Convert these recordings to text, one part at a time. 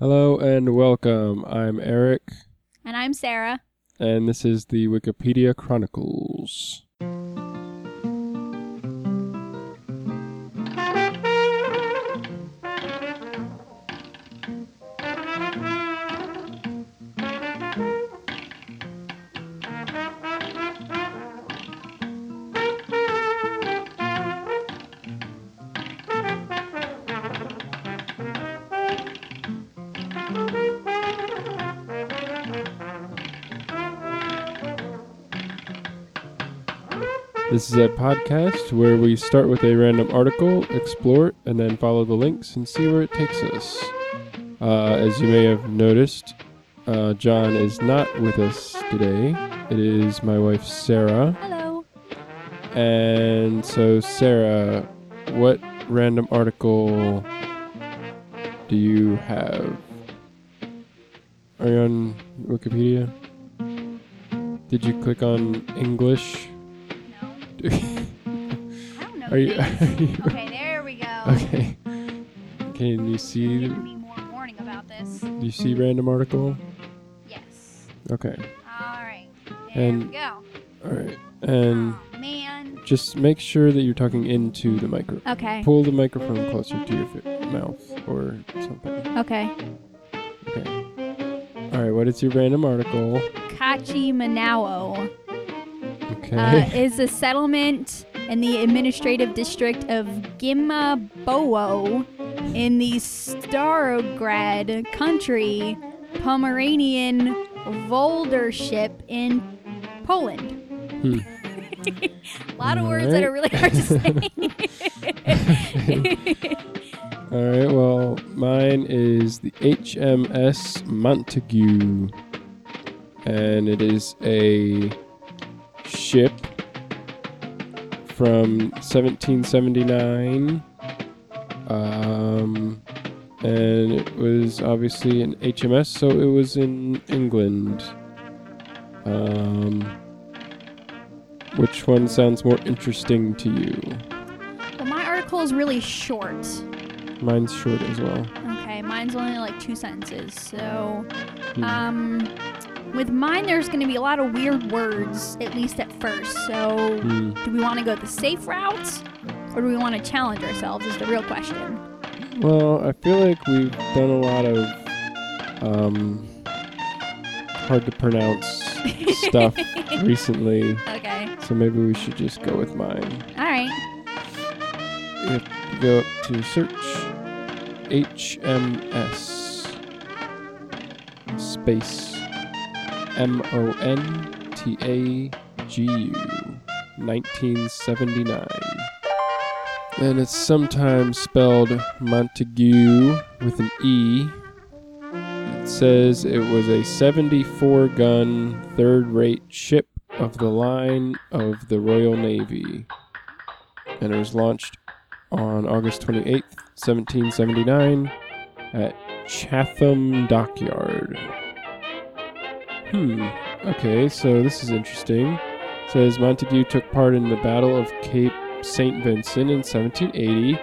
Hello and welcome. I'm Eric, And I'm Sarah. and this is the Wikipedia Chronicles. This is a podcast where we start with a random article, explore it, and then follow the links and see where it takes us. Uh, as you may have noticed, uh, John is not with us today. It is my wife Sarah. Hello. And so, Sarah, what random article do you have? Are you on Wikipedia? Did you click on English? Are you? Are you Okay, there we go. okay. Can you see? Giving me more warning about this. Do you see random article? Yes. Okay. All right. There And- we go. All right. And oh, man. just make sure that you're talking into the microphone. Okay. Pull the microphone closer to your fi- mouth or something. Okay. Okay. All right. What is your random article? Kachi Manao Okay. uh, is a settlement in the administrative district of Gimabowo in the Starograd country, Pomeranian Voldorship in Poland. Hmm. a lot of words that are really hard to say. All right. Well, mine is the HMS Montagu, and it is a ship from 1779. Um, and it was obviously an HMS, so it was in England. Um, which one sounds more interesting to you? well, my article is really short. Mine's short as well. Okay, mine's only like two sentences. So, Hmm. um, with mine, there's going to be a lot of weird words, at least at first. So, Hmm. do we want to go the safe route, or do we want to challenge ourselves? Is the real question. Well, I feel like we've done a lot of um, hard to pronounce stuff recently, Okay. so maybe we should just go with mine. All right. You have to go up to search HMS space M O N T A G U 1979. And it's sometimes spelled Montague with an E. It says it was a 74 gun third rate ship of the line of the Royal Navy. And it was launched on August 28th, 1779, at Chatham Dockyard. Hmm. Okay, so this is interesting. It says Montagu took part in the Battle of Cape St. Vincent in 1780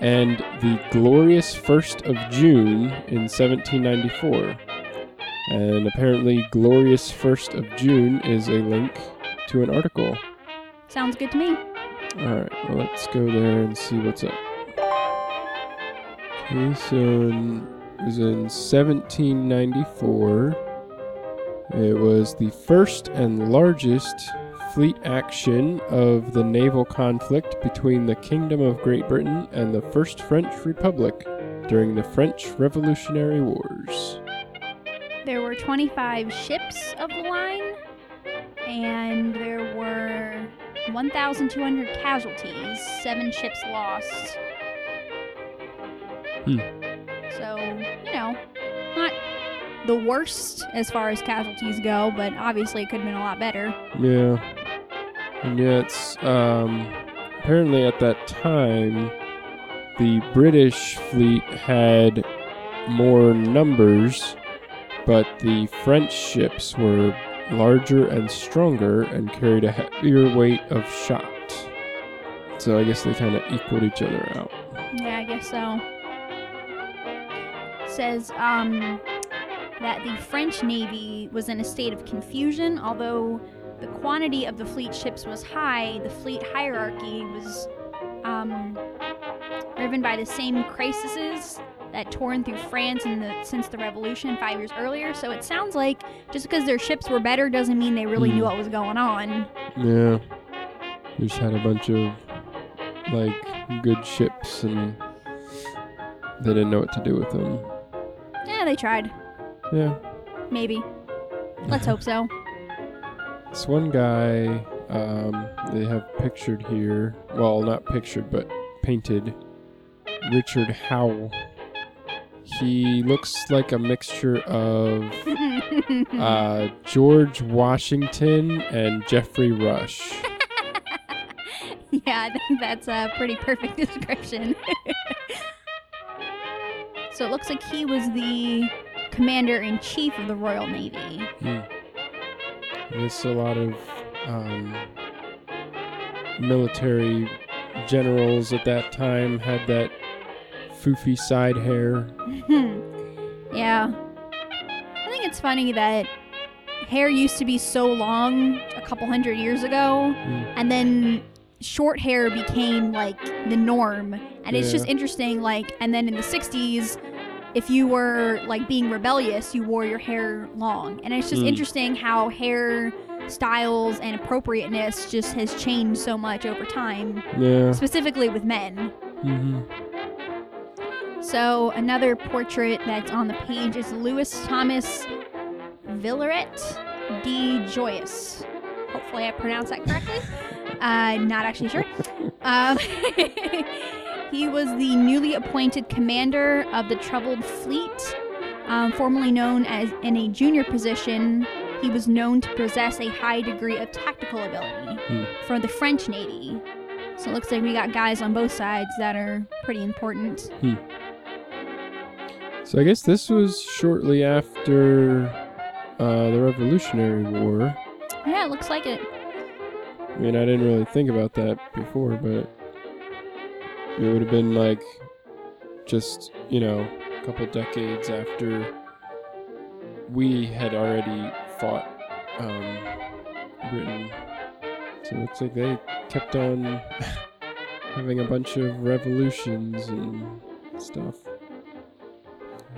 and the glorious 1st of June in 1794. And apparently, glorious 1st of June is a link to an article. Sounds good to me. Alright, well, let's go there and see what's up. Okay, so in, it was in 1794. It was the first and largest fleet action of the naval conflict between the Kingdom of Great Britain and the First French Republic during the French Revolutionary Wars. There were 25 ships of the line, and there were 1,200 casualties, seven ships lost. Hmm. So, you know, not the worst as far as casualties go, but obviously it could have been a lot better. Yeah. And yeah, it's um apparently at that time the British fleet had more numbers, but the French ships were larger and stronger and carried a heavier weight of shot. So I guess they kind of equaled each other out. Yeah, I guess so. says um, that the French Navy was in a state of confusion, although the quantity of the fleet ships was high, the fleet hierarchy was um, driven by the same crises that torn through France in the, since the revolution five years earlier. So it sounds like just because their ships were better doesn't mean they really Hmm. knew what was going on. Yeah. We just had a bunch of like good ships and they didn't know what to do with them. Yeah, they tried. Yeah. Maybe. Let's hope so. This one guy, um, they have pictured here. Well, not pictured, but painted. Richard Howe. He looks like a mixture of uh, George Washington and Geoffrey Rush. yeah, I think that's a pretty perfect description. so it looks like he was the commander in chief of the Royal Navy. Hmm. There's a lot of um, military generals at that time had that foofy side hair. yeah. I think it's funny that hair used to be so long a couple hundred years ago, Hmm. and then short hair became like the norm. And it's just interesting, like, and then in the 60s, if you were like being rebellious, you wore your hair long. And it's just Mm. interesting how hair styles and appropriateness just has changed so much over time, Yeah. specifically with men. hmm So another portrait that's on the page is Louis Thomas Villaret de Joyeuse. Hopefully I pronounced that correctly. uh, not actually sure. Um, he was the newly appointed commander of the troubled fleet, um, formerly known as in a junior position. He was known to possess a high degree of tactical ability Hmm. for the French Navy. So it looks like we got guys on both sides that are pretty important. So I guess this was shortly after uh, the Revolutionary War. Yeah, it looks like it. I mean, I didn't really think about that before, but it would have been like just, you know, a couple decades after we had already fought um, Britain. So it looks like they kept on having a bunch of revolutions and stuff.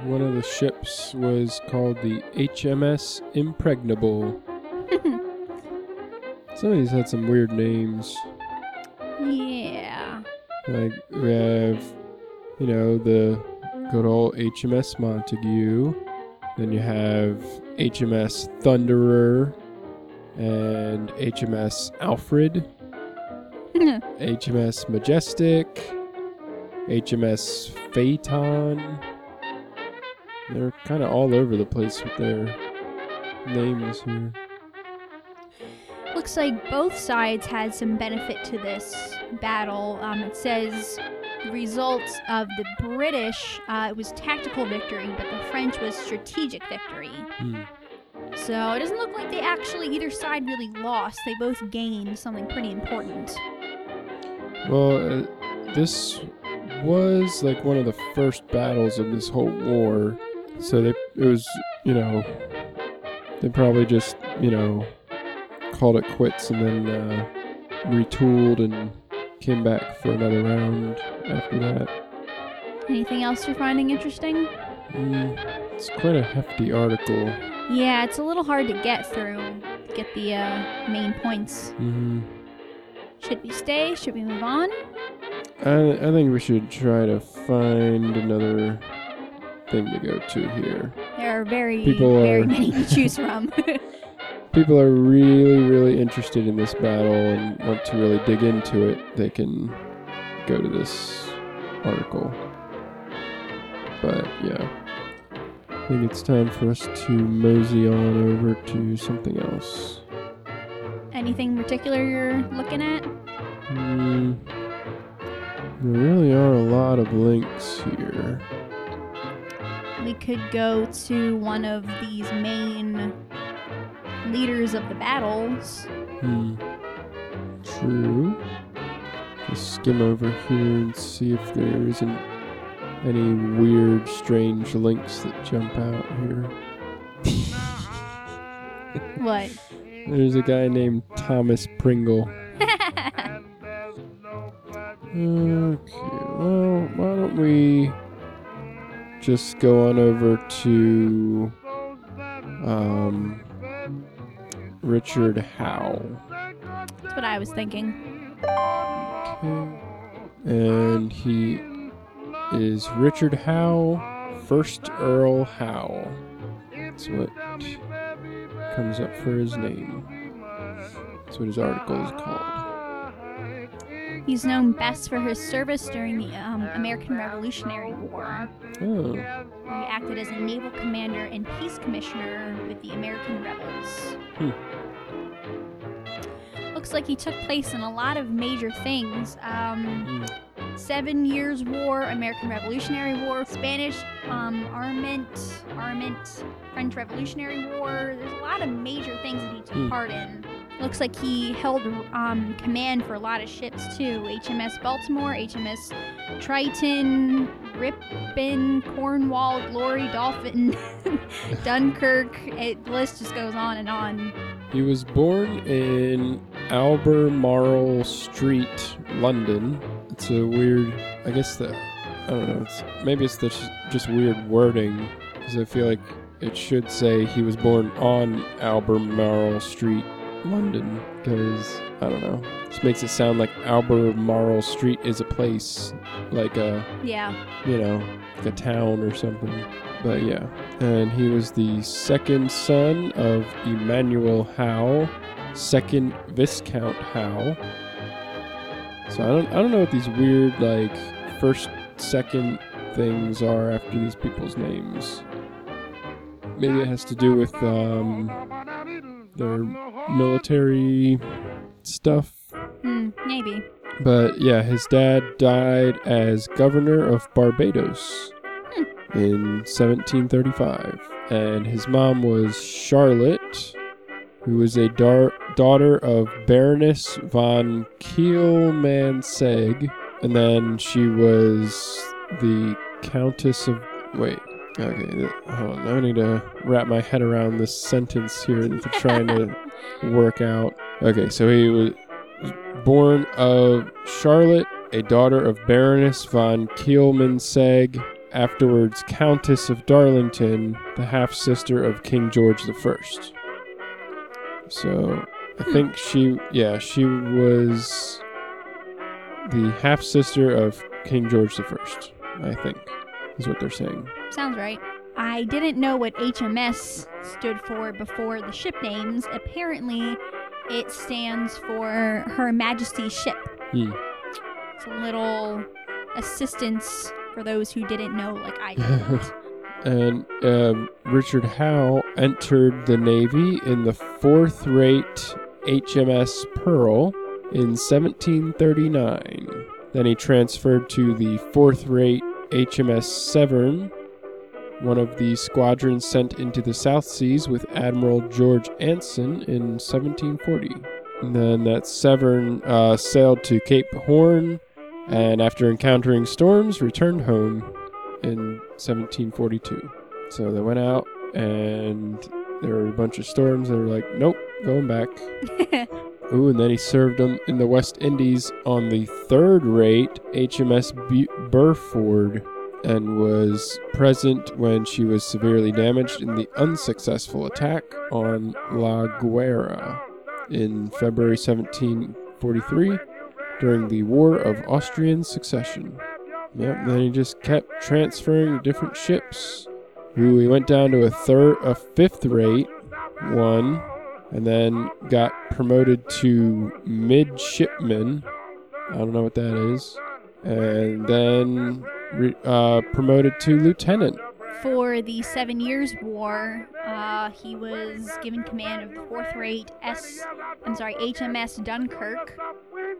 One of the ships was called the HMS Impregnable. Some of these had some weird names. yeah. Like we have, you know, the good old HMS Montagu. Then you have HMS Thunderer and HMS Alfred, HMS Majestic, HMS Phaeton. They're kind of all over the place with their names here. Looks like both sides had some benefit to this battle. Um, it says results of the British, uh, it was tactical victory, but the French was strategic victory. Hmm. So it doesn't look like they actually, either side really lost. They both gained something pretty important. Well, uh, this was like one of the first battles of this whole war. So they it was, you know, they probably just, you know, called it quits and then uh, retooled and came back for another round after that. Anything else you're finding interesting? Mm, it's quite a hefty article. Yeah, it's a little hard to get through, get the uh, main points. hmm Should we stay? Should we move on? I, I think we should try to find another thing to go to here. There are very, People very are- many to choose from. people are really, really interested in this battle and want to really dig into it, they can go to this article. But yeah, I think it's time for us to mosey on over to something else. Anything particular you're looking at? Hmm. There really are a lot of links here. We could go to one of these main leaders of the battles. Hmm. True. Just skim over here and see if there isn't any weird, strange links that jump out here. What? There's a guy named Thomas Pringle. Okay, well, why don't we just go on over to um, Richard Howe. That's what I was thinking. Okay. And he is Richard Howe, first Earl Howe. That's what comes up for his name. That's what his article is called. He's known best for his service during the um, American Revolutionary War. Oh, He acted as a naval commander and peace commissioner with the American rebels. Hmm. Looks like he took place in a lot of major things. Um, hmm. Seven Years' War, American Revolutionary War, Spanish um, armament, armament, French Revolutionary War. There's a lot of major things that he took Hmm. part in. Looks like he held um, command for a lot of ships too. HMS Baltimore, HMS Triton, Ripon, Cornwall, Glory, Dolphin, Dunkirk. It, the list just goes on and on. He was born in Albemarle Street, London. It's a weird, I guess the, I don't know, it's, maybe it's the, just weird wording, because I feel like it should say he was born on Albemarle Street, London, because, I don't know, just makes it sound like Albemarle Street is a place, like a, Yeah. you know, like a town or something. But yeah, and he was the second son of Emanuel Howe, second Viscount Howe. So I don't, I don't know what these weird like first, second things are after these people's names. Maybe it has to do with um, their military stuff. Hmm, maybe. But yeah, his dad died as governor of Barbados in 1735. And his mom was Charlotte, who was a dar- daughter of Baroness von Kielmansegg. And then she was the Countess of. Wait. Okay, hold on. I need to wrap my head around this sentence here that they're trying to work out. Okay, so he was born of Charlotte, a daughter of Baroness von Kielmansegg, afterwards Countess of Darlington, the half sister of King George I. So I think she, yeah, she was the half sister of King George I. I think is what they're saying. Sounds right. I didn't know what HMS stood for before the ship names. Apparently, it stands for Her Majesty's ship. Hmm. It's a little assistance for those who didn't know, like I didn't. And um, Richard Howe entered the Navy in the fourth rate HMS Pearl in 1739. Then he transferred to the fourth rate HMS Severn, one of the squadrons sent into the South Seas with Admiral George Anson in 1740. And then that Severn uh, sailed to Cape Horn and, after encountering storms, returned home in 1742. So they went out and there were a bunch of storms. They were like, nope, going back. Ooh, and then he served on, in the West Indies on the third rate HMS Bu- Burford and was present when she was severely damaged in the unsuccessful attack on La Guaira in February 1743 during the War of Austrian Succession. Yep, then he just kept transferring to different ships. He went down to a third, a fifth rate one, and then got promoted to midshipman. I don't know what that is. And then re- uh, promoted to lieutenant. For the Seven Years' War, uh, he was given command of the fourth rate S. I'm sorry, HMS Dunkirk.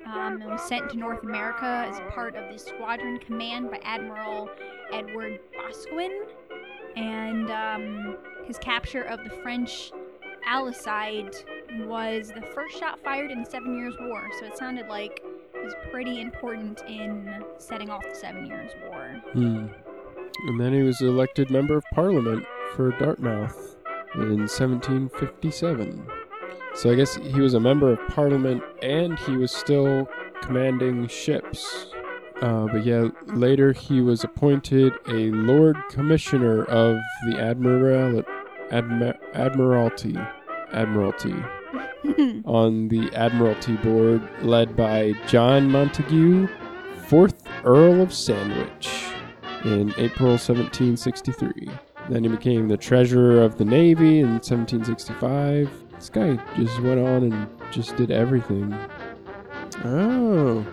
Um, and was sent to North America as part of the squadron command by Admiral Edward Boscawen. And um, his capture of the French Alicide was the first shot fired in the Seven Years' War. So it sounded like it was pretty important in setting off the Seven Years' War. Hmm. And then he was elected member of parliament for Dartmouth in 1757. So I guess he was a member of parliament and he was still commanding ships. Uh, but yeah, later he was appointed a Lord Commissioner of the Admiral Admi- Admiralty Admiralty on the Admiralty Board, led by John Montagu, fourth Earl of Sandwich, in April 1763. Then he became the Treasurer of the Navy in 1765. This guy just went on and just did everything. Oh.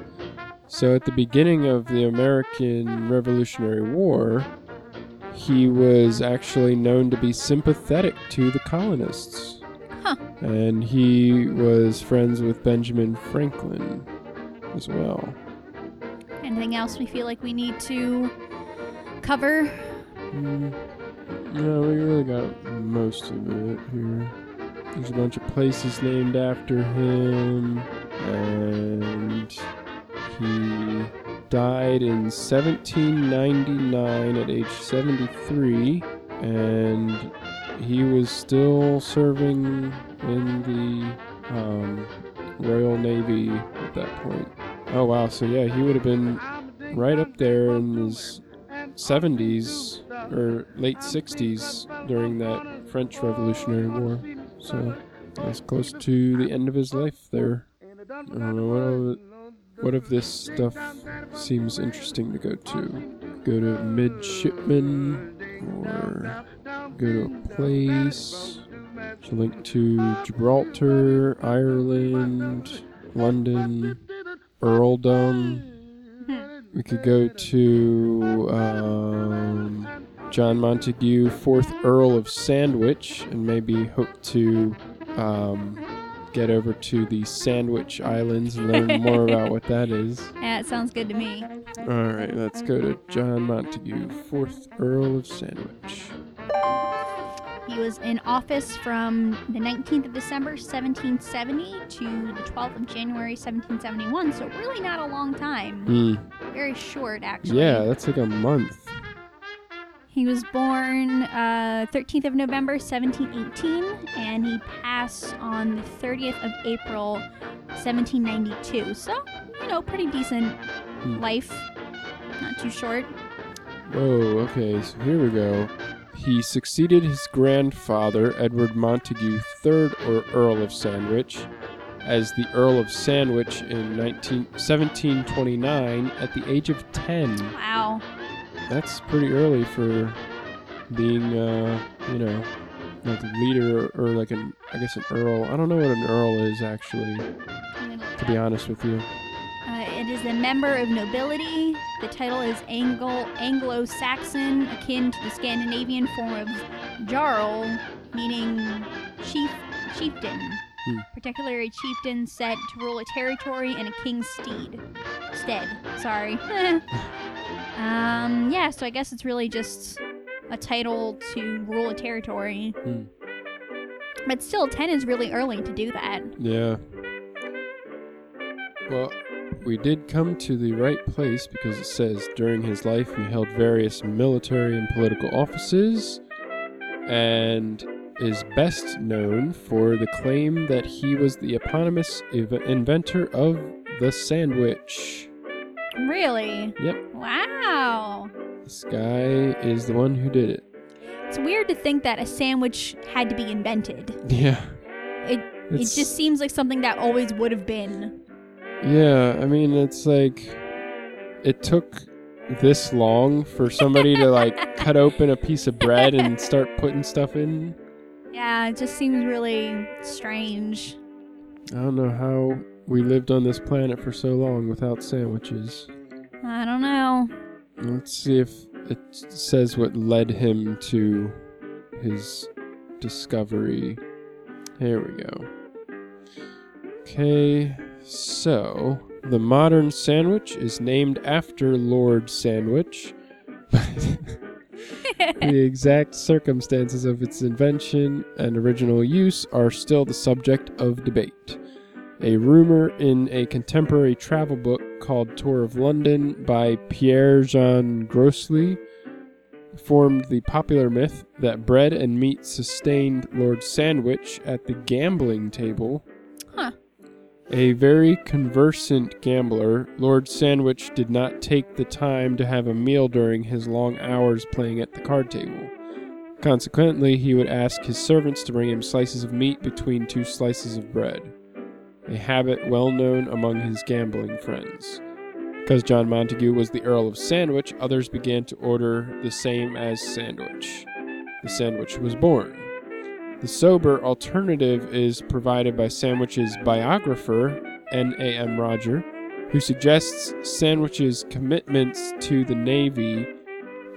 So at the beginning of the American Revolutionary War, he was actually known to be sympathetic to the colonists. Huh. And he was friends with Benjamin Franklin as well. Anything else we feel like we need to cover? Mm, we really got most of it here. There's a bunch of places named after him, and he died in 1799 at age 73, and he was still serving in the um, Royal Navy at that point. Oh wow, so yeah, he would have been right up there in his 70s or late 60s during that French Revolutionary War. So that's close to the end of his life there. I don't know what what of this stuff seems interesting to go to. Go to midshipman or go to a place. To link to Gibraltar, Ireland, London, Earldom. We could go to um, John Montagu, fourth Earl of Sandwich, and maybe hope to um, get over to the Sandwich Islands and learn more about what that is. Yeah, it sounds good to me. All right, let's go to John Montagu, fourth Earl of Sandwich. He was in office from the 19th of December 1770 to the 12th of January 1771, so really not a long time. Hmm. Very short, actually. Yeah, that's like a month. He was born uh, 13th of November 1718, and he passed on the 30th of April 1792. So, you know, pretty decent Hmm. life. Not too short. Whoa, okay, so here we go. He succeeded his grandfather, Edward Montagu, 3rd or Earl of Sandwich, as the Earl of Sandwich in 19, 1729 at the age of 10. Wow. That's pretty early for being, uh, you know, like a leader or, like an, I guess an earl. I don't know what an earl is actually, to be honest with you. It is a member of nobility. The title is Anglo Anglo-Saxon, akin to the Scandinavian form of jarl, meaning chief chieftain. Hmm. Particularly a chieftain set to rule a territory in a king's steed. Stead. Sorry. um, yeah, so I guess it's really just a title to rule a territory. Hmm. But still, 10 is really early to do that. Yeah. Well, we did come to the right place because it says during his life he held various military and political offices and is best known for the claim that he was the eponymous ev- inventor of the sandwich. Really? Yep, Wow. this guy is the one who did it. It's weird to think that a sandwich had to be invented. Yeah. It It's, it just seems like something that always would have been. Yeah, I mean, it's like it took this long for somebody to like cut open a piece of bread and start putting stuff in. Yeah, it just seems really strange. I don't know how we lived on this planet for so long without sandwiches. I don't know. Let's see if it says what led him to his discovery. Here we go. Okay, so the modern sandwich is named after Lord Sandwich. but the exact circumstances of its invention and original use are still the subject of debate. A rumor in a contemporary travel book called Tour of London by Pierre Jean Grosley formed the popular myth that bread and meat sustained Lord Sandwich at the gambling table. A very conversant gambler, Lord Sandwich did not take the time to have a meal during his long hours playing at the card table. Consequently, he would ask his servants to bring him slices of meat between two slices of bread, a habit well known among his gambling friends. Because John Montagu was the Earl of Sandwich, others began to order the same as Sandwich. The sandwich was born. The sober alternative is provided by Sandwich's biographer, N.A.M. Rodger, who suggests Sandwich's commitments to the Navy,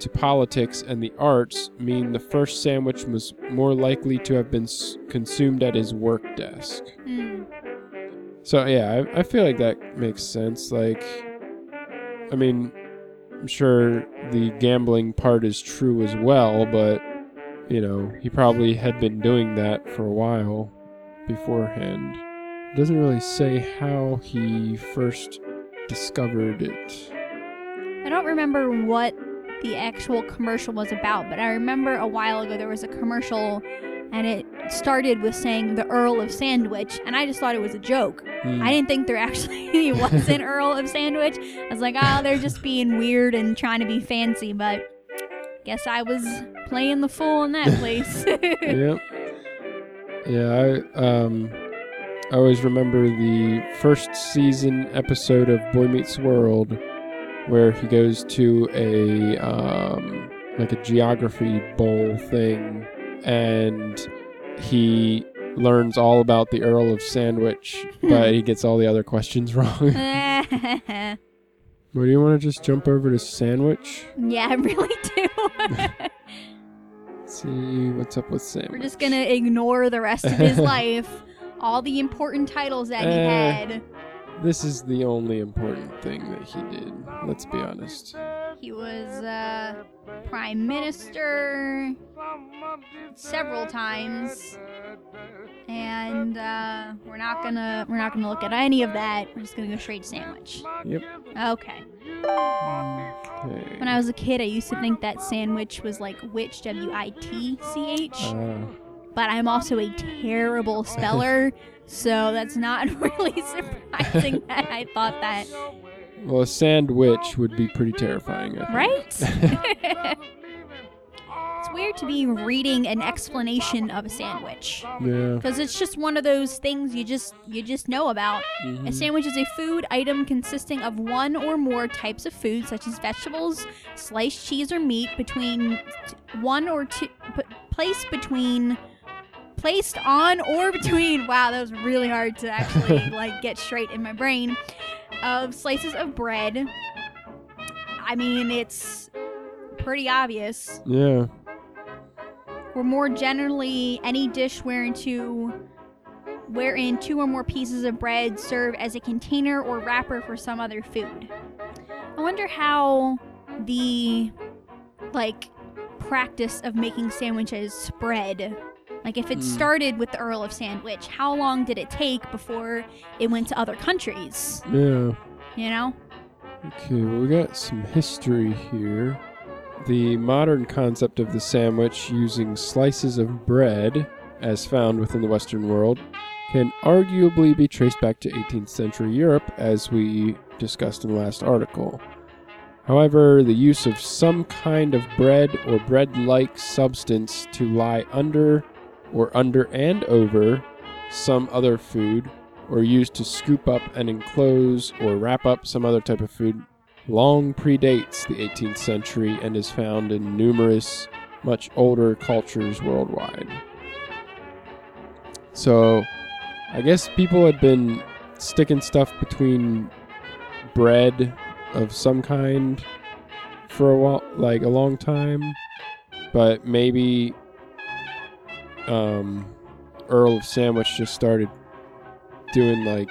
to politics, and the arts mean the first sandwich was more likely to have been s- consumed at his work desk. Hmm. So yeah, I, I feel like that makes sense. Like, I mean, I'm sure the gambling part is true as well, but you know, he probably had been doing that for a while beforehand. Doesn't really say how he first discovered it. I don't remember what the actual commercial was about, but I remember a while ago there was a commercial and it started with saying the Earl of Sandwich, and I just thought it was a joke. Hmm. I didn't think there actually was an Earl of Sandwich. I was like, oh, they're just being weird and trying to be fancy, but guess I was playing the fool in that place. yep. Yeah, I um I always remember the first season episode of Boy Meets World where he goes to a um like a geography bowl thing and he learns all about the Earl of Sandwich, but he gets all the other questions wrong. Well, do you want to just jump over to Sandwich? Yeah, I really do. See what's up with Sandwich. We're just gonna ignore the rest of his life, all the important titles that he Eh. had. This is the only important thing that he did. Let's be honest. He was uh, prime minister several times, and uh, we're not gonna we're not gonna look at any of that. We're just gonna go straight to sandwich. Yep. Okay. Okay. When I was a kid, I used to think that sandwich was like witch, W I T C H. Uh, but I'm also a terrible speller, so that's not really surprising that I thought that. Well, a sandwich would be pretty terrifying. I think. Right? it's weird to be reading an explanation of a sandwich Yeah. because it's just one of those things you just you just know about. A Mhm. sandwich is a food item consisting of one or more types of food, such as vegetables, sliced cheese, or meat, between t- one or two, p- placed between, placed on or between. Wow, that was really hard to actually like get straight in my brain. Of slices of bread. I mean, it's pretty obvious. Yeah. Or more generally, any dish wherein two, wherein two or more pieces of bread serve as a container or wrapper for some other food. I wonder how the like practice of making sandwiches spread. Like if it Hmm. started with the Earl of Sandwich, how long did it take before it went to other countries? Yeah. You know? Okay, well, we got some history here. The modern concept of the sandwich using slices of bread, as found within the Western world, can arguably be traced back to 18th century Europe, as we discussed in the last article. However, the use of some kind of bread or bread like substance to lie under or under and over some other food or used to scoop up and enclose or wrap up some other type of food long predates the 18th century and is found in numerous much older cultures worldwide. So, I guess people had been sticking stuff between bread of some kind for a while, like a long time, but maybe um, Earl of Sandwich just started doing like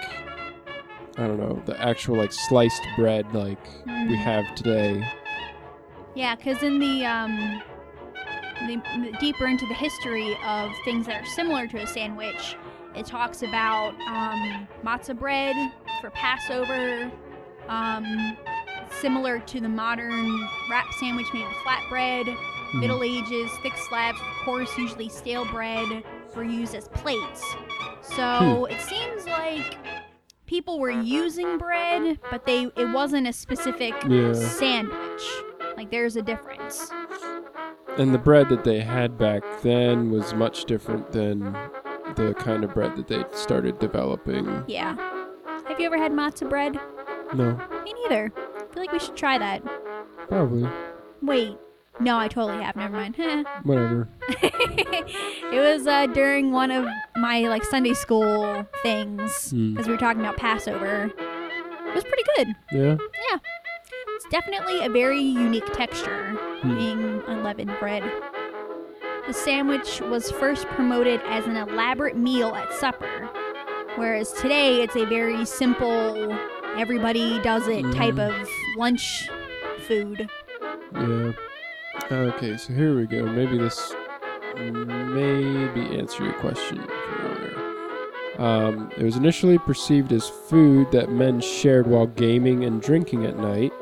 I don't know the actual like sliced bread like we Mm. have today. Yeah, because in the um, the, the deeper into the history of things that are similar to a sandwich, it talks about um, matzah bread for Passover, um, similar to the modern wrap sandwich made with flatbread. Mhm. Middle Ages, thick slabs, of course, usually stale bread, were used as plates. So it seems like people were using bread, but they it wasn't a specific Yeah. sandwich. Like there's a difference. And the bread that they had back then was much different than the kind of bread that they started developing. Yeah. Have you ever had matzo bread? No, Me neither. I feel like we should try that. probably. Wait. No, I totally have. Never mind. Whatever. it was uh, during one of my like Sunday school things Hmm. because we were talking about Passover. It was pretty good. Yeah. Yeah. It's definitely a very unique texture, Hmm. being unleavened bread. The sandwich was first promoted as an elaborate meal at supper, whereas today it's a very simple, everybody does it type Mhm. of lunch food. Yeah. Okay, so here we go. Maybe this maybe answer your question. Um, it was initially perceived as food that men shared while gaming and drinking at night,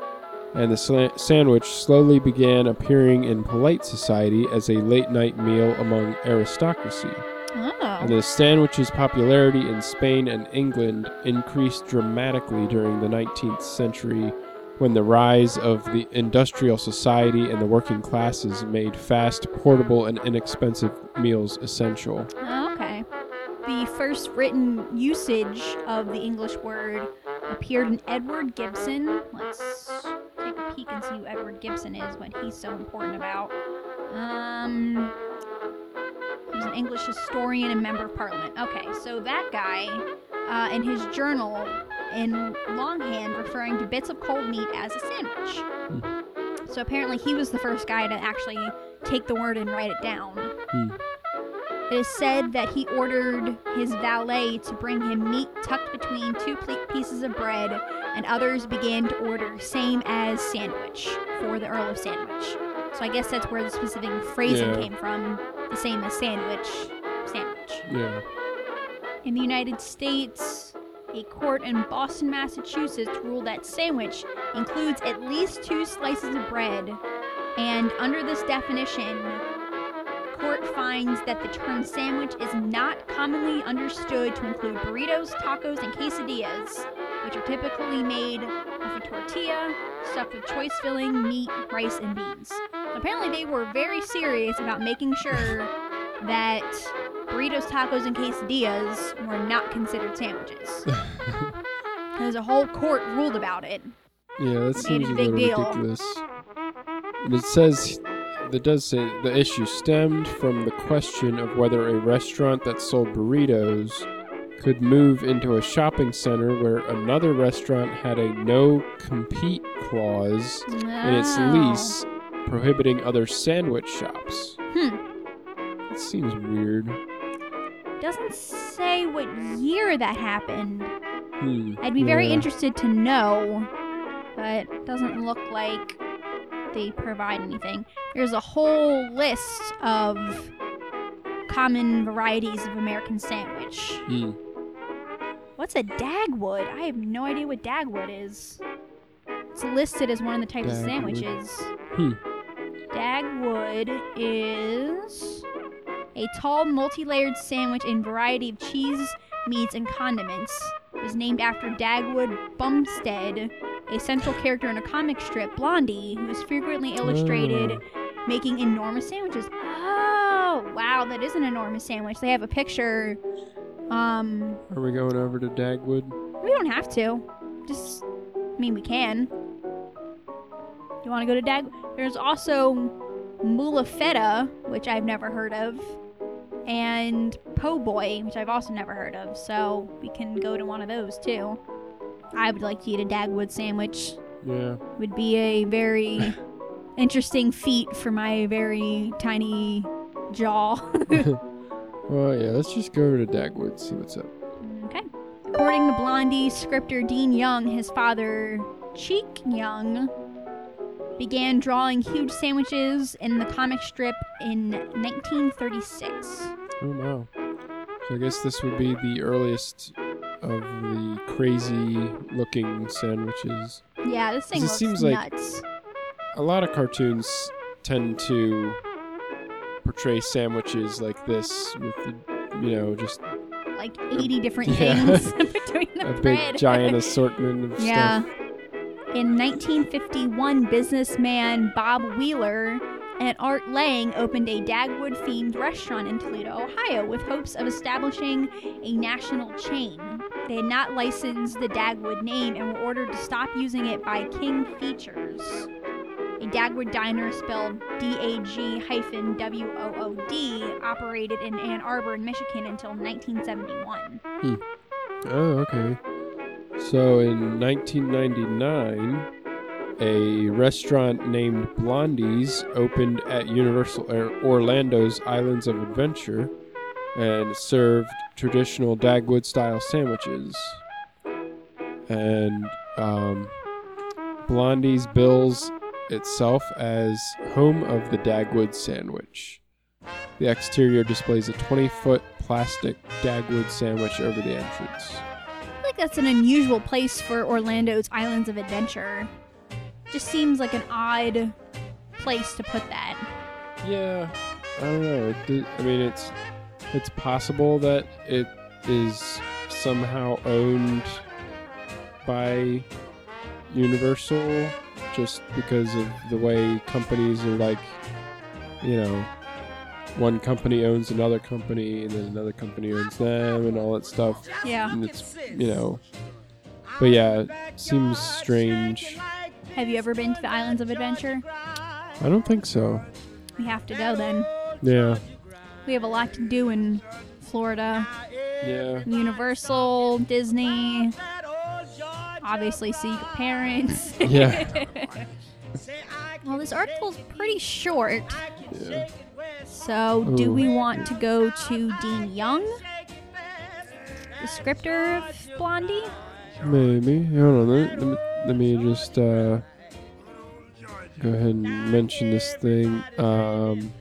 and the sandwich slowly began appearing in polite society as a late night meal among aristocracy. Oh. And the sandwich's popularity in Spain and England increased dramatically during the 19th century when the rise of the industrial society and the working classes made fast, portable, and inexpensive meals essential. Oh, okay. The first written usage of the English word appeared in Edward Gibbon. Let's take a peek and see who Edward Gibbon is, what he's so important about. Um, he's an English historian and member of Parliament. Okay, so that guy, uh, in his journal, in longhand, referring to bits of cold meat as a sandwich. So apparently, he was the first guy to actually take the word and write it down. Hmm. It is said that he ordered his valet to bring him meat tucked between two pieces of bread, and others began to order same as sandwich for the Earl of Sandwich. So I guess that's where the specific phrasing Yeah. came from. The same as sandwich, sandwich. Yeah. In the United States, a court in Boston, Massachusetts ruled that sandwich includes at least two slices of bread, and under this definition, court finds that the term sandwich is not commonly understood to include burritos, tacos, and quesadillas, which are typically made of a tortilla stuffed with choice filling, meat, rice, and beans. Apparently, they were very serious about making sure that burritos, tacos, and quesadillas were not considered sandwiches. Because a whole court ruled about it. Yeah, that seems a a big little deal. ridiculous. And it says, that does say the issue stemmed from the question of whether a restaurant that sold burritos could move into a shopping center where another restaurant had a no compete clause in its lease prohibiting other sandwich shops. Hmm. It seems weird. Doesn't say what year that happened. Hmm. I'd be very yeah. interested to know, but it doesn't look like they provide anything. There's a whole list of common varieties of American sandwich. Hmm. What's a dagwood? I have no idea what dagwood is. It's listed as one of the types of sandwiches. Hmm. Dagwood is a tall, multi-layered sandwich in variety of cheese, meats, and condiments. It was named after Dagwood Bumstead, a central character in a comic strip, Blondie, who is frequently illustrated making enormous sandwiches. Oh, wow, that is an enormous sandwich. They have a picture. Um, Are we going over to Dagwood? we don't have to. Just, I mean, we can. You want to go to Dag? There's also Mula Feta, which I've never heard of, and Po' Boy, which I've also never heard of. So we can go to one of those too. I would like to eat a Dagwood sandwich. Yeah. Would be a very interesting feat for my very tiny jaw. Well, yeah, let's just go over to Dagwood, see what's up. Okay. According to Blondie scripter Dean Young, his father, Chic Young, began drawing huge sandwiches in the comic strip in 1936. Oh, wow. So I guess this would be the earliest of the crazy looking sandwiches. Yeah, this thing It seems like- nuts. A lot of cartoons tend to portray sandwiches like this with, the, you know, just Like 80 different Yeah. things between the a bread. big giant assortment of stuff. Yeah. stuff. In 1951, businessman Bob Wheeler and Art Lang opened a Dagwood themed restaurant in Toledo, Ohio, with hopes of establishing a national chain. They had not licensed the Dagwood name and were ordered to stop using it by King Features. A Dagwood diner spelled D A G hyphen W O O D operated in Ann Arbor, Michigan until 1971. Hmm. Oh, okay. So in 1999, a restaurant named Blondie's opened at Universal Orlando's Islands of Adventure and served traditional Dagwood style sandwiches. And um, Blondie's bills itself as home of the Dagwood sandwich. The exterior displays a 20 foot plastic Dagwood sandwich over the entrance. I feel like that's an unusual place for Orlando's Islands of Adventure. Just seems like an odd place to put that. Yeah, I don't know. It I mean, it's it's possible that it is somehow owned by Universal, just because of the way companies are like, you know, one company owns another company, and then another company owns them, and all that stuff. Yeah. And it's you know, but yeah, it seems strange. Have you ever been to the Islands of Adventure? I don't think so. We have to go then. Yeah, We have a lot to do in Florida. yeah. Universal, Disney, obviously see your parents. Yeah. well, this article's pretty short. Yeah. So, do we want to go to Dean Young? Descriptor of Blondie? Maybe. Hold on. Let, let, me, let me just uh, go ahead and mention this thing. Um,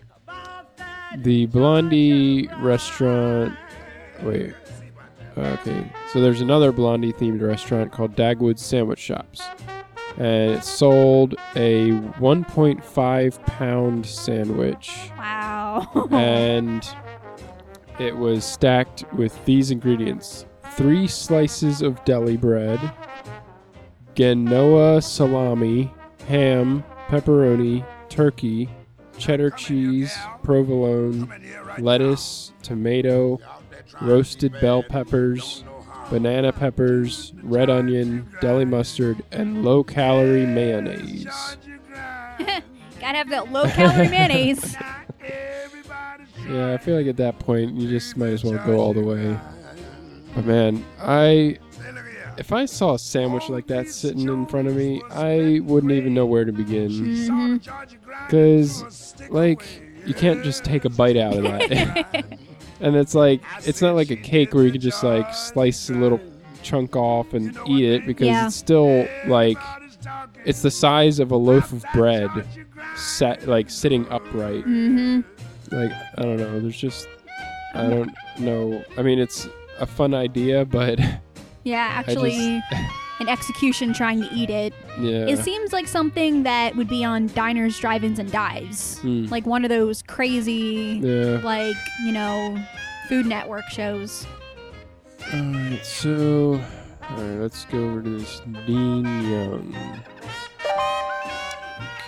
the Blondie restaurant. Wait. Okay. So there's another Blondie themed restaurant called Dagwood Sandwich Shops. And it sold a 1.5 pound sandwich. Wow. and it was stacked with these ingredients. Three slices of deli bread, Genoa salami, ham, pepperoni, turkey, cheddar cheese, provolone, lettuce, tomato, roasted bell peppers, banana peppers, red onion, deli mustard, and low calorie mayonnaise. Gotta have that low calorie mayonnaise. Yeah, I feel like at that point you just might as well go all the way. But man, I if I saw a sandwich like that sitting in front of me, I wouldn't even know where to begin. hmm Cause like you can't just take a bite out of that. and it's like it's not like a cake where you can just like slice a little chunk off and eat it because Yeah. it's still like it's the size of a loaf of bread set like sitting upright hmm like I don't know. There's just I don't know. I mean, it's a fun idea, but Yeah, actually, an execution trying to eat it. yeah, It seems like something that would be on diners, drive-ins, and dives. Hmm. Like one of those crazy, yeah. like you know, Food Network shows. All right, so all right, let's go over to this Dean Young.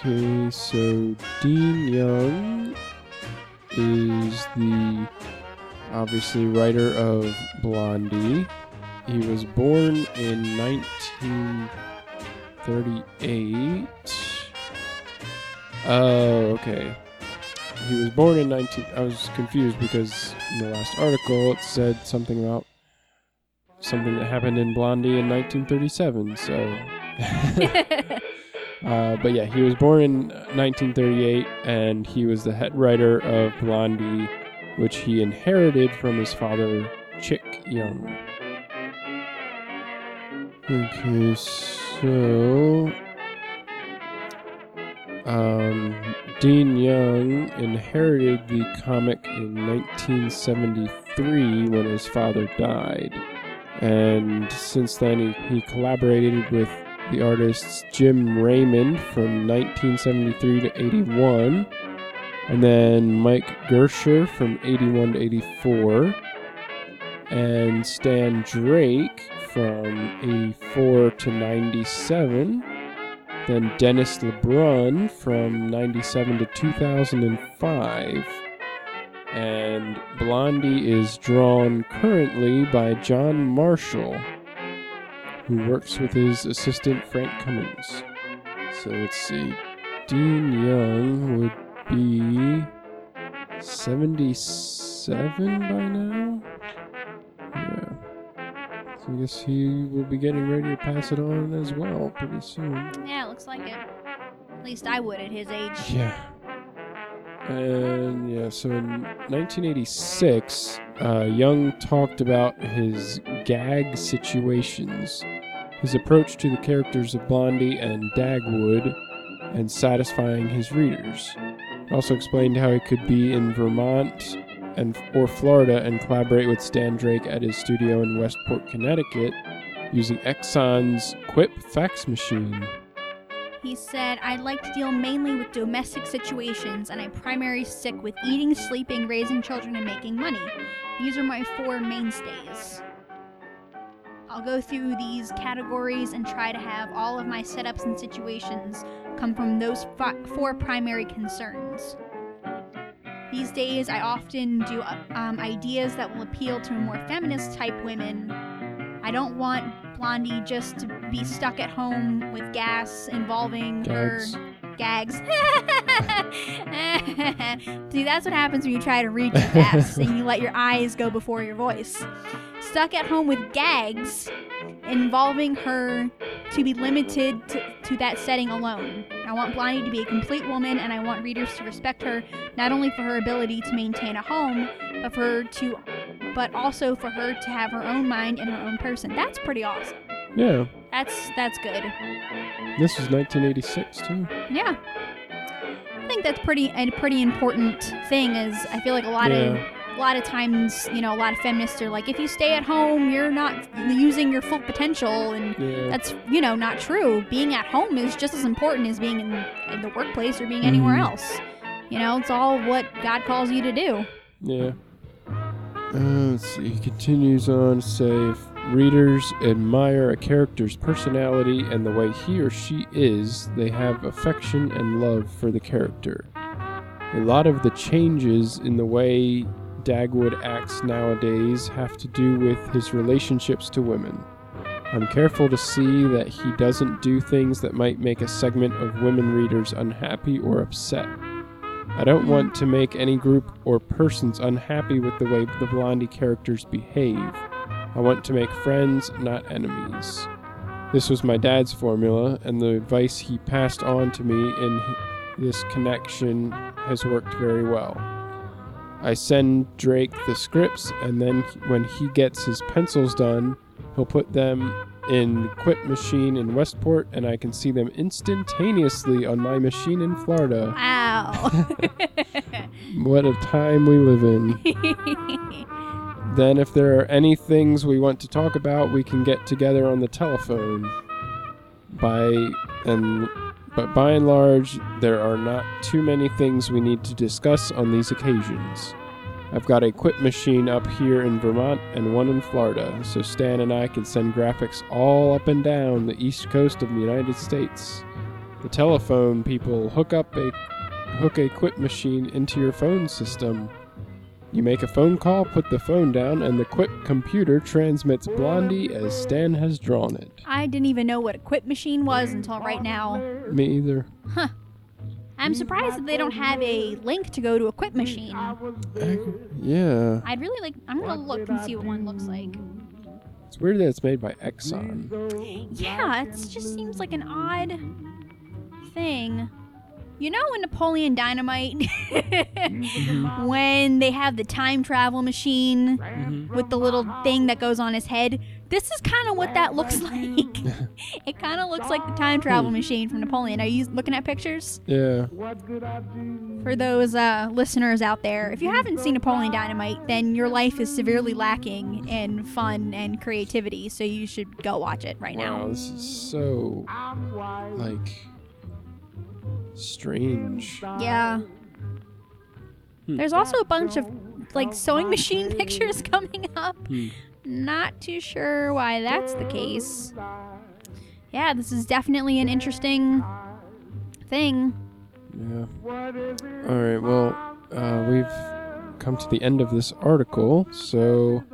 Okay, so Dean Young is the obviously writer of Blondie. He was born in 1938. Oh, okay. He was born in 19. I was confused because in the last article it said something about something that happened in Blondie in 1937. So, uh, but yeah, he was born in 1938, and he was the head writer of Blondie, which he inherited from his father, Chic Young. Okay, so um, Dean Young inherited the comic in 1973 when his father died. And since then, he, he collaborated with the artists Jim Raymond from 1973 to 81, and then Mike Gersher from 81 to 84, and Stan Drake from 84 to 97, then Denis Lebrun from 97 to 2005. And Blondie is drawn currently by John Marshall, who works with his assistant Frank Cummings. So let's see. Dean Young would be 77 by now? Yeah. So I guess he will be getting ready to pass it on as well pretty soon. Yeah, it looks like it. At least I would at his age. Yeah. And yeah, so in 1986, uh, Young talked about his gag situations, his approach to the characters of Blondie and Dagwood, and satisfying his readers. Also explained how he could be in Vermont and or Florida and collaborate with Stan Drake at his studio in Westport, Connecticut, using Exxon's Qwip fax machine. He said, I'd like to deal mainly with domestic situations, and I primarily stick with eating, sleeping, raising children, and making money. These are my four mainstays. I'll go through these categories and try to have all of my setups and situations come from those four primary concerns. These days, I often do um, ideas that will appeal to more feminist type women. I don't want Blondie just to be stuck at home with gas involving her gags. See, that's what happens when you try to read too fast and you let your eyes go before your voice. Stuck at home with gags involving her to be limited to, to that setting alone. I want Blondie to be a complete woman and I want readers to respect her not only for her ability to maintain a home, but for her to but also for her to have her own mind and her own person. That's pretty awesome. Yeah, That's that's good. this was 1986 too. Yeah. I think that's pretty a pretty important thing is I feel like a lot of a lot of times, you know, a lot of feminists are like if you stay at home, you're not using your full potential and Yeah. that's, you know, not true. Being at home is just as important as being in, in the workplace or being anywhere Mhm. else. You know, it's all what God calls you to do. Yeah. Uh, let's see. He continues on to say readers admire a character's personality and the way he or she is, they have affection and love for the character. A lot of the changes in the way Dagwood acts nowadays have to do with his relationships to women. I'm careful to see that he doesn't do things that might make a segment of women readers unhappy or upset. I don't want to make any group or persons unhappy with the way the Blondie characters behave. I want to make friends, not enemies. This was my dad's formula, and the advice he passed on to me in this connection has worked very well. I send Drake the scripts, and then when he gets his pencils done, he'll put them in Qwip Machine in Westport, and I can see them instantaneously on my machine in Florida. Wow. What a time we live in. Then, if there are any things we want to talk about, we can get together on the telephone. By and but by and large, there are not too many things we need to discuss on these occasions. I've got a qwip machine up here in Vermont and one in Florida, so Stan and I can send graphics all up and down the east coast of the United States. The telephone people hook up a hook a qwip machine into your phone system. You make a phone call, put the phone down, and the Qwip computer transmits Blondie as Stan has drawn it. I didn't even know what a qwip machine was until right now. Me either. Huh. I'm surprised that they don't have a link to go to a qwip machine. Yeah. I'd really like. I'm gonna look and see what one looks like. It's weird that it's made by Exxon. Yeah, it just seems like an odd thing. You know in Napoleon Dynamite when they have the time travel machine Mhm. with the little thing that goes on his head? This is kind of what that looks like. it kind of looks like the time travel machine from Napoleon. Are you looking at pictures? Yeah. For those uh, listeners out there, if you haven't seen Napoleon Dynamite, then your life is severely lacking in fun and creativity, so you should go watch it right Wow, now. this is so like strange. Yeah. Hmm. There's also a bunch of like sewing machine pictures coming up. Hmm. Not too sure why that's the case. Yeah, this is definitely an interesting thing. Yeah. All right. Well, uh, we've come to the end of this article, so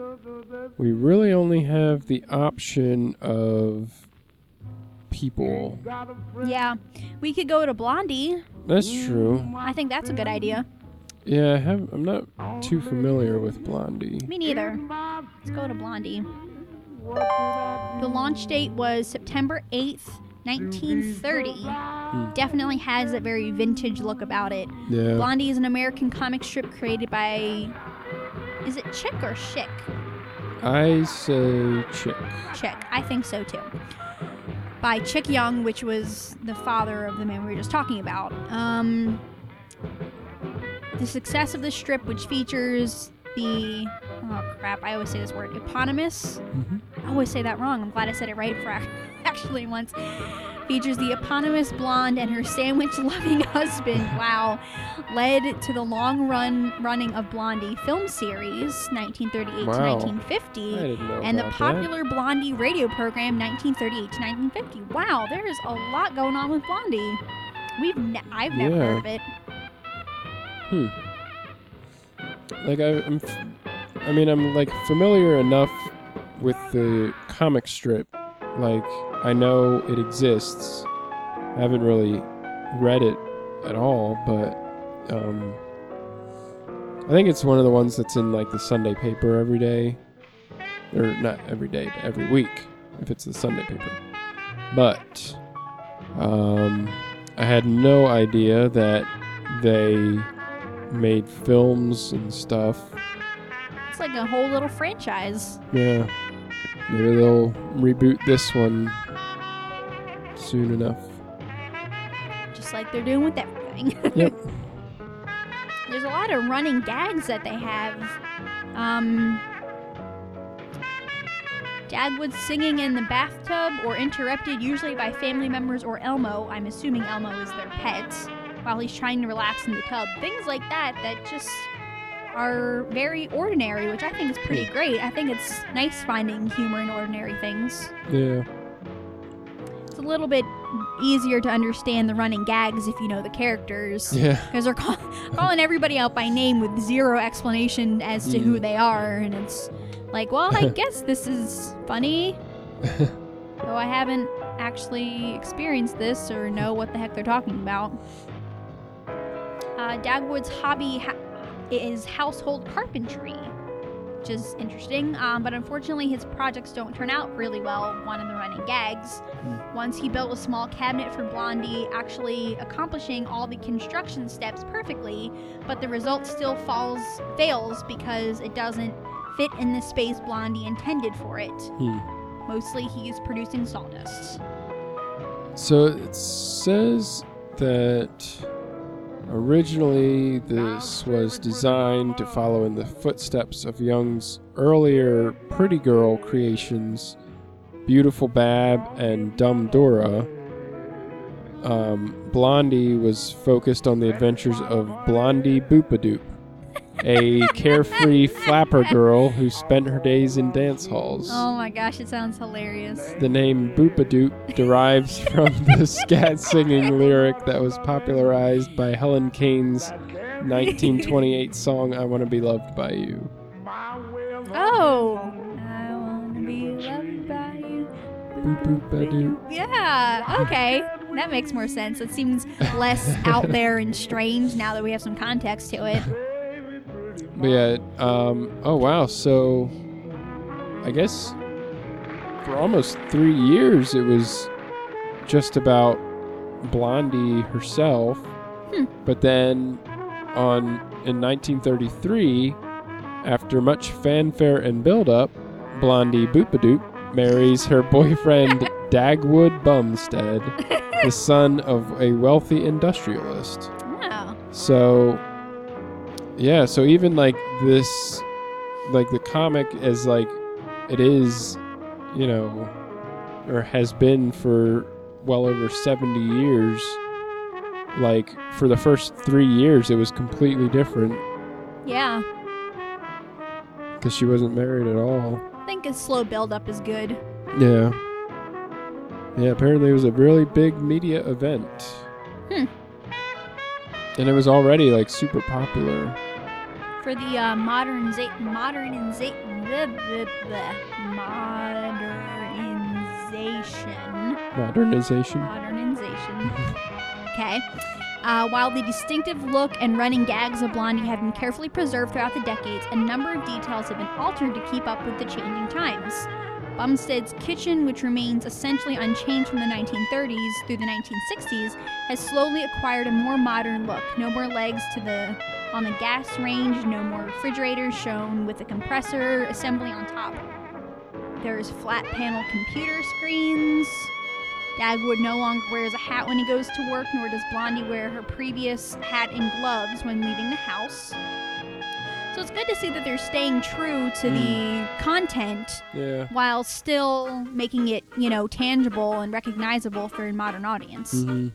we really only have the option of people. Yeah. We could go to Blondie. That's true. I think that's a good idea. Yeah, I have. I'm not too familiar with Blondie. Me neither. Let's go to Blondie. The launch date was September 8th, 1930. Hmm. Definitely has a very vintage look about it. Yeah. Blondie is an American comic strip created by. Is it Chick or Chick? I say chick. Chick. I think so too. By Chic Young, which was the father of the man we were just talking about. Um, the success of the strip, which features the. Oh crap, I always say this word. Eponymous. Mhm. I always say that wrong. I'm glad I said it right for actually once. Features the eponymous blonde and her sandwich loving husband. Wow. Led to the long run running of Blondie film series, 1938 to 1950 I didn't know and the about that. popular Blondie radio program 1938 to 1950. Wow, there is a lot going on with Blondie. We've ne- I've never heard of it. Hmm. Like I, I'm, f- I mean, I'm like familiar enough with the comic strip. Like I know it exists. I haven't really read it at all, but um, I think it's one of the ones that's in like the Sunday paper every day, or not every day, but every week if it's the Sunday paper. But um, I had no idea that they made films and stuff. It's like a whole little franchise. Yeah. Maybe they'll reboot this one soon enough. just like they're doing with everything. Yep. There's a lot of running gags that they have. Um, Dagwood singing in the bathtub or interrupted usually by family members or Elmo. I'm assuming Elmo is their pet while he's trying to relax in the tub. Things like that that just are very ordinary, which I think is pretty great. I think it's nice finding humor in ordinary things. Yeah. Little bit easier to understand the running gags if you know the characters Yeah. because they're call- calling everybody out by name with zero explanation as to who Mm. they are, and it's like, well, I guess this is funny, though I haven't actually experienced this or know what the heck they're talking about. Uh, Dagwood's hobby ha- is household carpentry, which is interesting, um, but unfortunately, his projects don't turn out really well. One of the running gags. Once he built a small cabinet for Blondie, actually accomplishing all the construction steps perfectly, but the result still falls fails because it doesn't fit in the space Blondie intended for it. Hmm. Mostly he is producing sawdust. So it says that originally this was designed to follow in the footsteps of Young's earlier Pretty Girl creations, Beautiful Bab and Dumb Dora. Um, Blondie was focused on the adventures of Blondie Boopadoop, a carefree flapper girl who spent her days in dance halls. Oh my gosh, it sounds hilarious. The name Boopadoop derives from the scat singing lyric that was popularized by Helen Kane's 1928 song I Want to Be Loved by You. Oh! I wanna be loved by you. Boop, boop, ba-doo. Yeah, okay. That makes more sense. It seems less out there and strange now that we have some context to it. But yeah, um, oh wow, so I guess for almost three years it was just about Blondie herself Hmm. But then on in 1933, after much fanfare and build-up, Blondie Boopadoop marries her boyfriend Dagwood Bumstead, the son of a wealthy industrialist. Oh. So, yeah, so even like this, like the comic is like, it is, you know, or has been for well over 70 years. Like, for the first three years, it was completely different Yeah. because she wasn't married at all. I think a slow build up is good. Yeah. Yeah, apparently it was a really big media event. Hmm. And it was already like super popular. For the uh, moderniza- moderniza- bleh, bleh, bleh, modernization. Modernization. Modernization. Okay. Uh, while the distinctive look and running gags of Blondie have been carefully preserved throughout the decades, a number of details have been altered to keep up with the changing times. Bumstead's kitchen, which remains essentially unchanged from the 1930s through the 1960s, has slowly acquired a more modern look. No more legs to the on the gas range, no more refrigerators shown with a compressor assembly on top. There's flat panel computer screens. Dagwood no longer wears a hat when he goes to work, nor does Blondie wear her previous hat and gloves when leaving the house. So it's good to see that they're staying true to the content Yeah. while still making it, you know, tangible and recognizable for a modern audience. hmm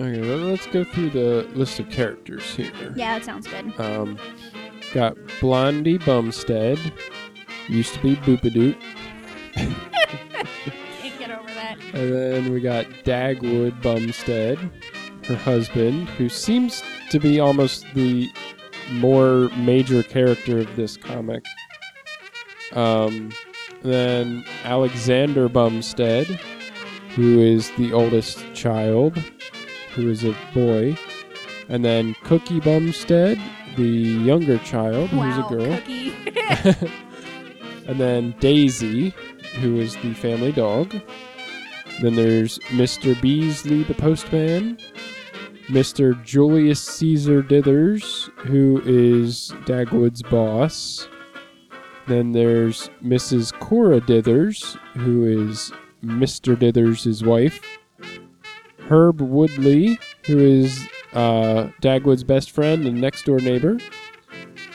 Okay, well, let's go through the list of characters here. Yeah, that sounds good. Um, got Blondie Bumstead, used to be Boopadoop, Can't get over that. and then we got Dagwood Bumstead, her husband, who seems to be almost the more major character of this comic. Um, then Alexander Bumstead, who is the oldest child, who is a boy, and then Cookie Bumstead, the younger child, wow, who's a girl. And then Daisy, who is the family dog. Then there's Mr. Beasley the postman, Mr. Julius Caesar Dithers, who is Dagwood's boss. Then there's Mrs. Cora Dithers, who is Mr. Dithers' wife. Herb Woodley, who is uh, Dagwood's best friend and next door neighbor.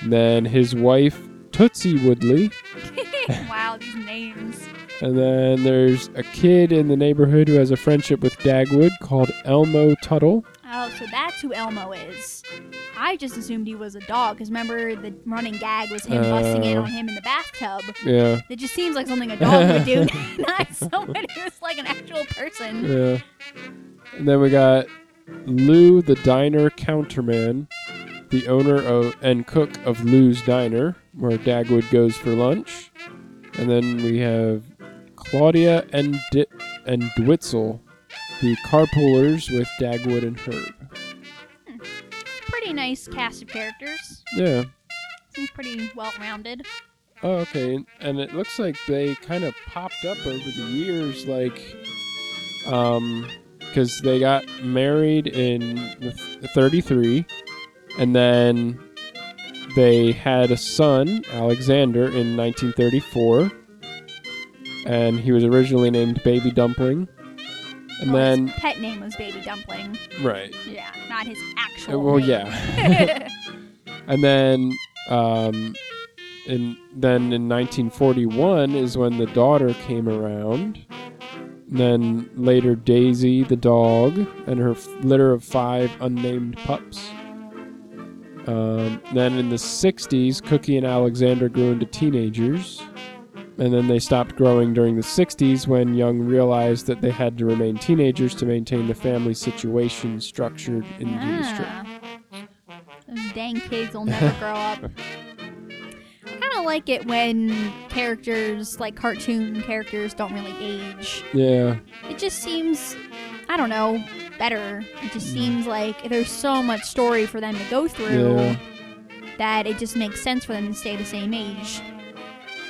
And then his wife, Tootsie Woodley. wow, these names. And then there's a kid in the neighborhood who has a friendship with Dagwood called Elmo Tuttle. Oh, so that's who Elmo is. I just assumed he was a dog, because remember the running gag was him busting in Oh. on him in the bathtub. Yeah, It just seems like something a dog would do, not someone who's like an actual person. yeah. And then we got Lou the diner counterman, the owner of and cook of Lou's Diner, where Dagwood goes for lunch. And then we have Claudia and Di- and Dwitzel, the carpoolers with Dagwood and Herb. Pretty nice cast of characters. Yeah. Seems pretty well rounded. Oh, okay. And- And it looks like they kind of popped up over the years, like, um, because they got married in 33, and then they had a son, Alexander, in 1934, and he was originally named Baby Dumpling. And Well, then, his pet name was Baby Dumpling. right. Yeah, not his Uh, actual. Well, name. yeah. And then, um, in then in 1941 is when the daughter came around. And then later, Daisy the dog and her f- litter of five unnamed pups. Um, then in the 60s, Cookie and Alexander grew into teenagers. And then they stopped growing during the 60s when Young realized that they had to remain teenagers to maintain the family situation structured in the strip. Ah. Those dang kids will never grow up. I kind of like it when characters, like cartoon characters, don't really age. Yeah. It just seems, I don't know, better. It just Mm. seems like there's so much story for them to go through Yeah. that it just makes sense for them to stay the same age.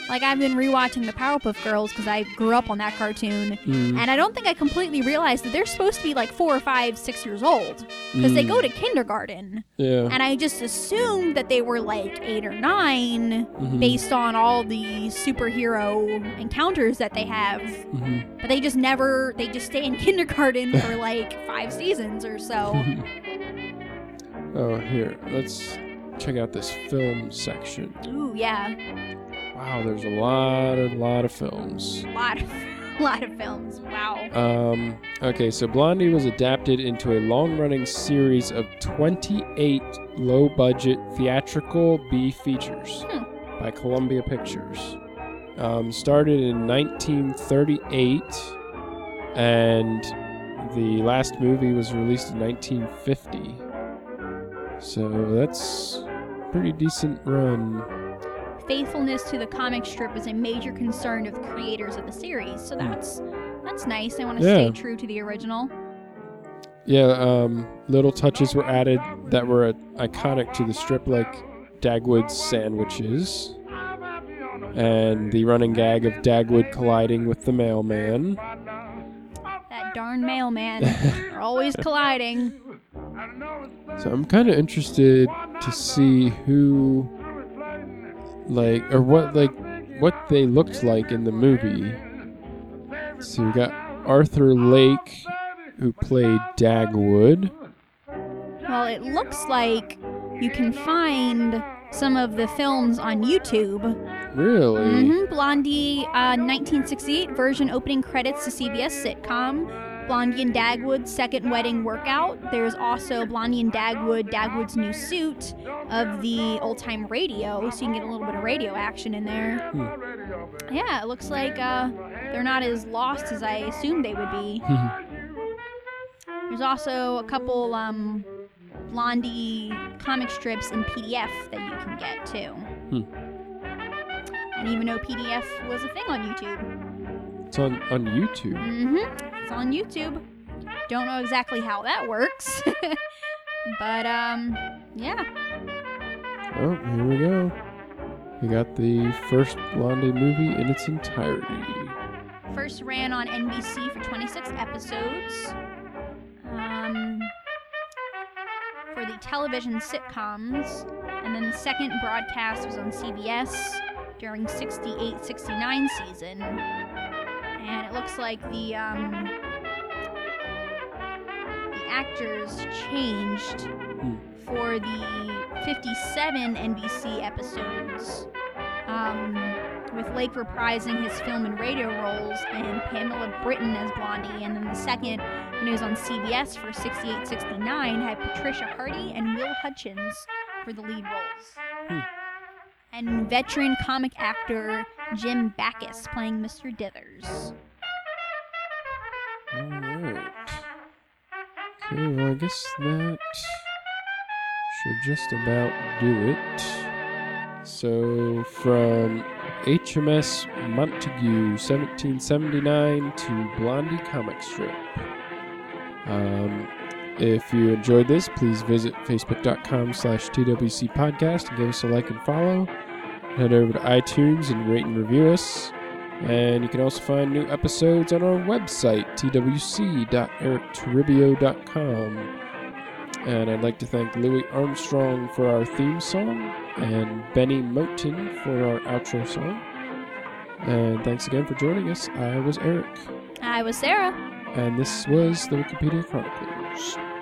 Like I've been rewatching the Powerpuff Girls because I grew up on that cartoon, Mm, and I don't think I completely realized that they're supposed to be like four or five, six years old because they mm, go to kindergarten, Yeah. and I just assumed that they were like eight or 9 mhm, based on all the superhero encounters that they have. mhm. But they just never, they just stay in kindergarten for like five seasons or so. oh, here. Let's check out this film section. Ooh, yeah, Wow, there's a lot, a lot of films. a lot of, lot of films. Wow. Um, okay, so Blondie was adapted into a long running series of 28 low budget theatrical B features Hmm. by Columbia Pictures. Um, started in 1938, and the last movie was released in 1950. So that's pretty decent run. Faithfulness to the comic strip was a major concern of the creators of the series, so that's that's nice. They want to Yeah. stay true to the original. Yeah, um, little touches were added that were uh, iconic to the strip, like Dagwood's sandwiches, and the running gag of Dagwood colliding with the mailman. That darn mailman. They're always colliding. So I'm kind of interested to see who, like, or what, like, what they looked like in the movie. So we got Arthur Lake, who played Dagwood. Well, it looks like you can find some of the films on YouTube. Really? hmm Blondie, uh, 1968 version opening credits to CBS sitcom. Blondie and Dagwood's second wedding workout. There's also Blondie and Dagwood, Dagwood's new suit of the old time radio, so you can get a little bit of radio action in there. Yeah, it looks like uh, they're not as lost as I assumed they would be. There's also a couple um, Blondie comic strips in PDF that you can get too. And even though PDF was a thing on YouTube, It's on on YouTube. mm-hmm, it's on YouTube. Don't know exactly how that works, but um, yeah. Oh, here we go. We got the first Blondie movie in its entirety. First ran on NBC for 26 episodes. Um, for the television sitcoms, and then the second broadcast was on CBS during 68 69 season. And it looks like the, um, the actors changed for the 57 NBC episodes. Um, with Lake reprising his film and radio roles and Pamela Britton as Blondie, and then the second, when he was on CBS for 68 69, had Patricia Harty and Will Hutchins for the lead roles. Hmm. And veteran comic actor Jim Backus playing Mr. Dithers. Alright. Okay, well, I guess that should just about do it. So, from HMS Montagu, 1779 to Blondie Comic Strip. Um, if you enjoyed this, please visit facebook.com slash TWC podcast and give us a like and follow. Head over to iTunes and rate and review us. And you can also find new episodes on our website, twc.erictoribio.com. And I'd like to thank Louis Armstrong for our theme song and Bennie Moten for our outro song. And thanks again for joining us. I was Eric, I was Sarah. and this was the Wikipedia Chronicles. Shh.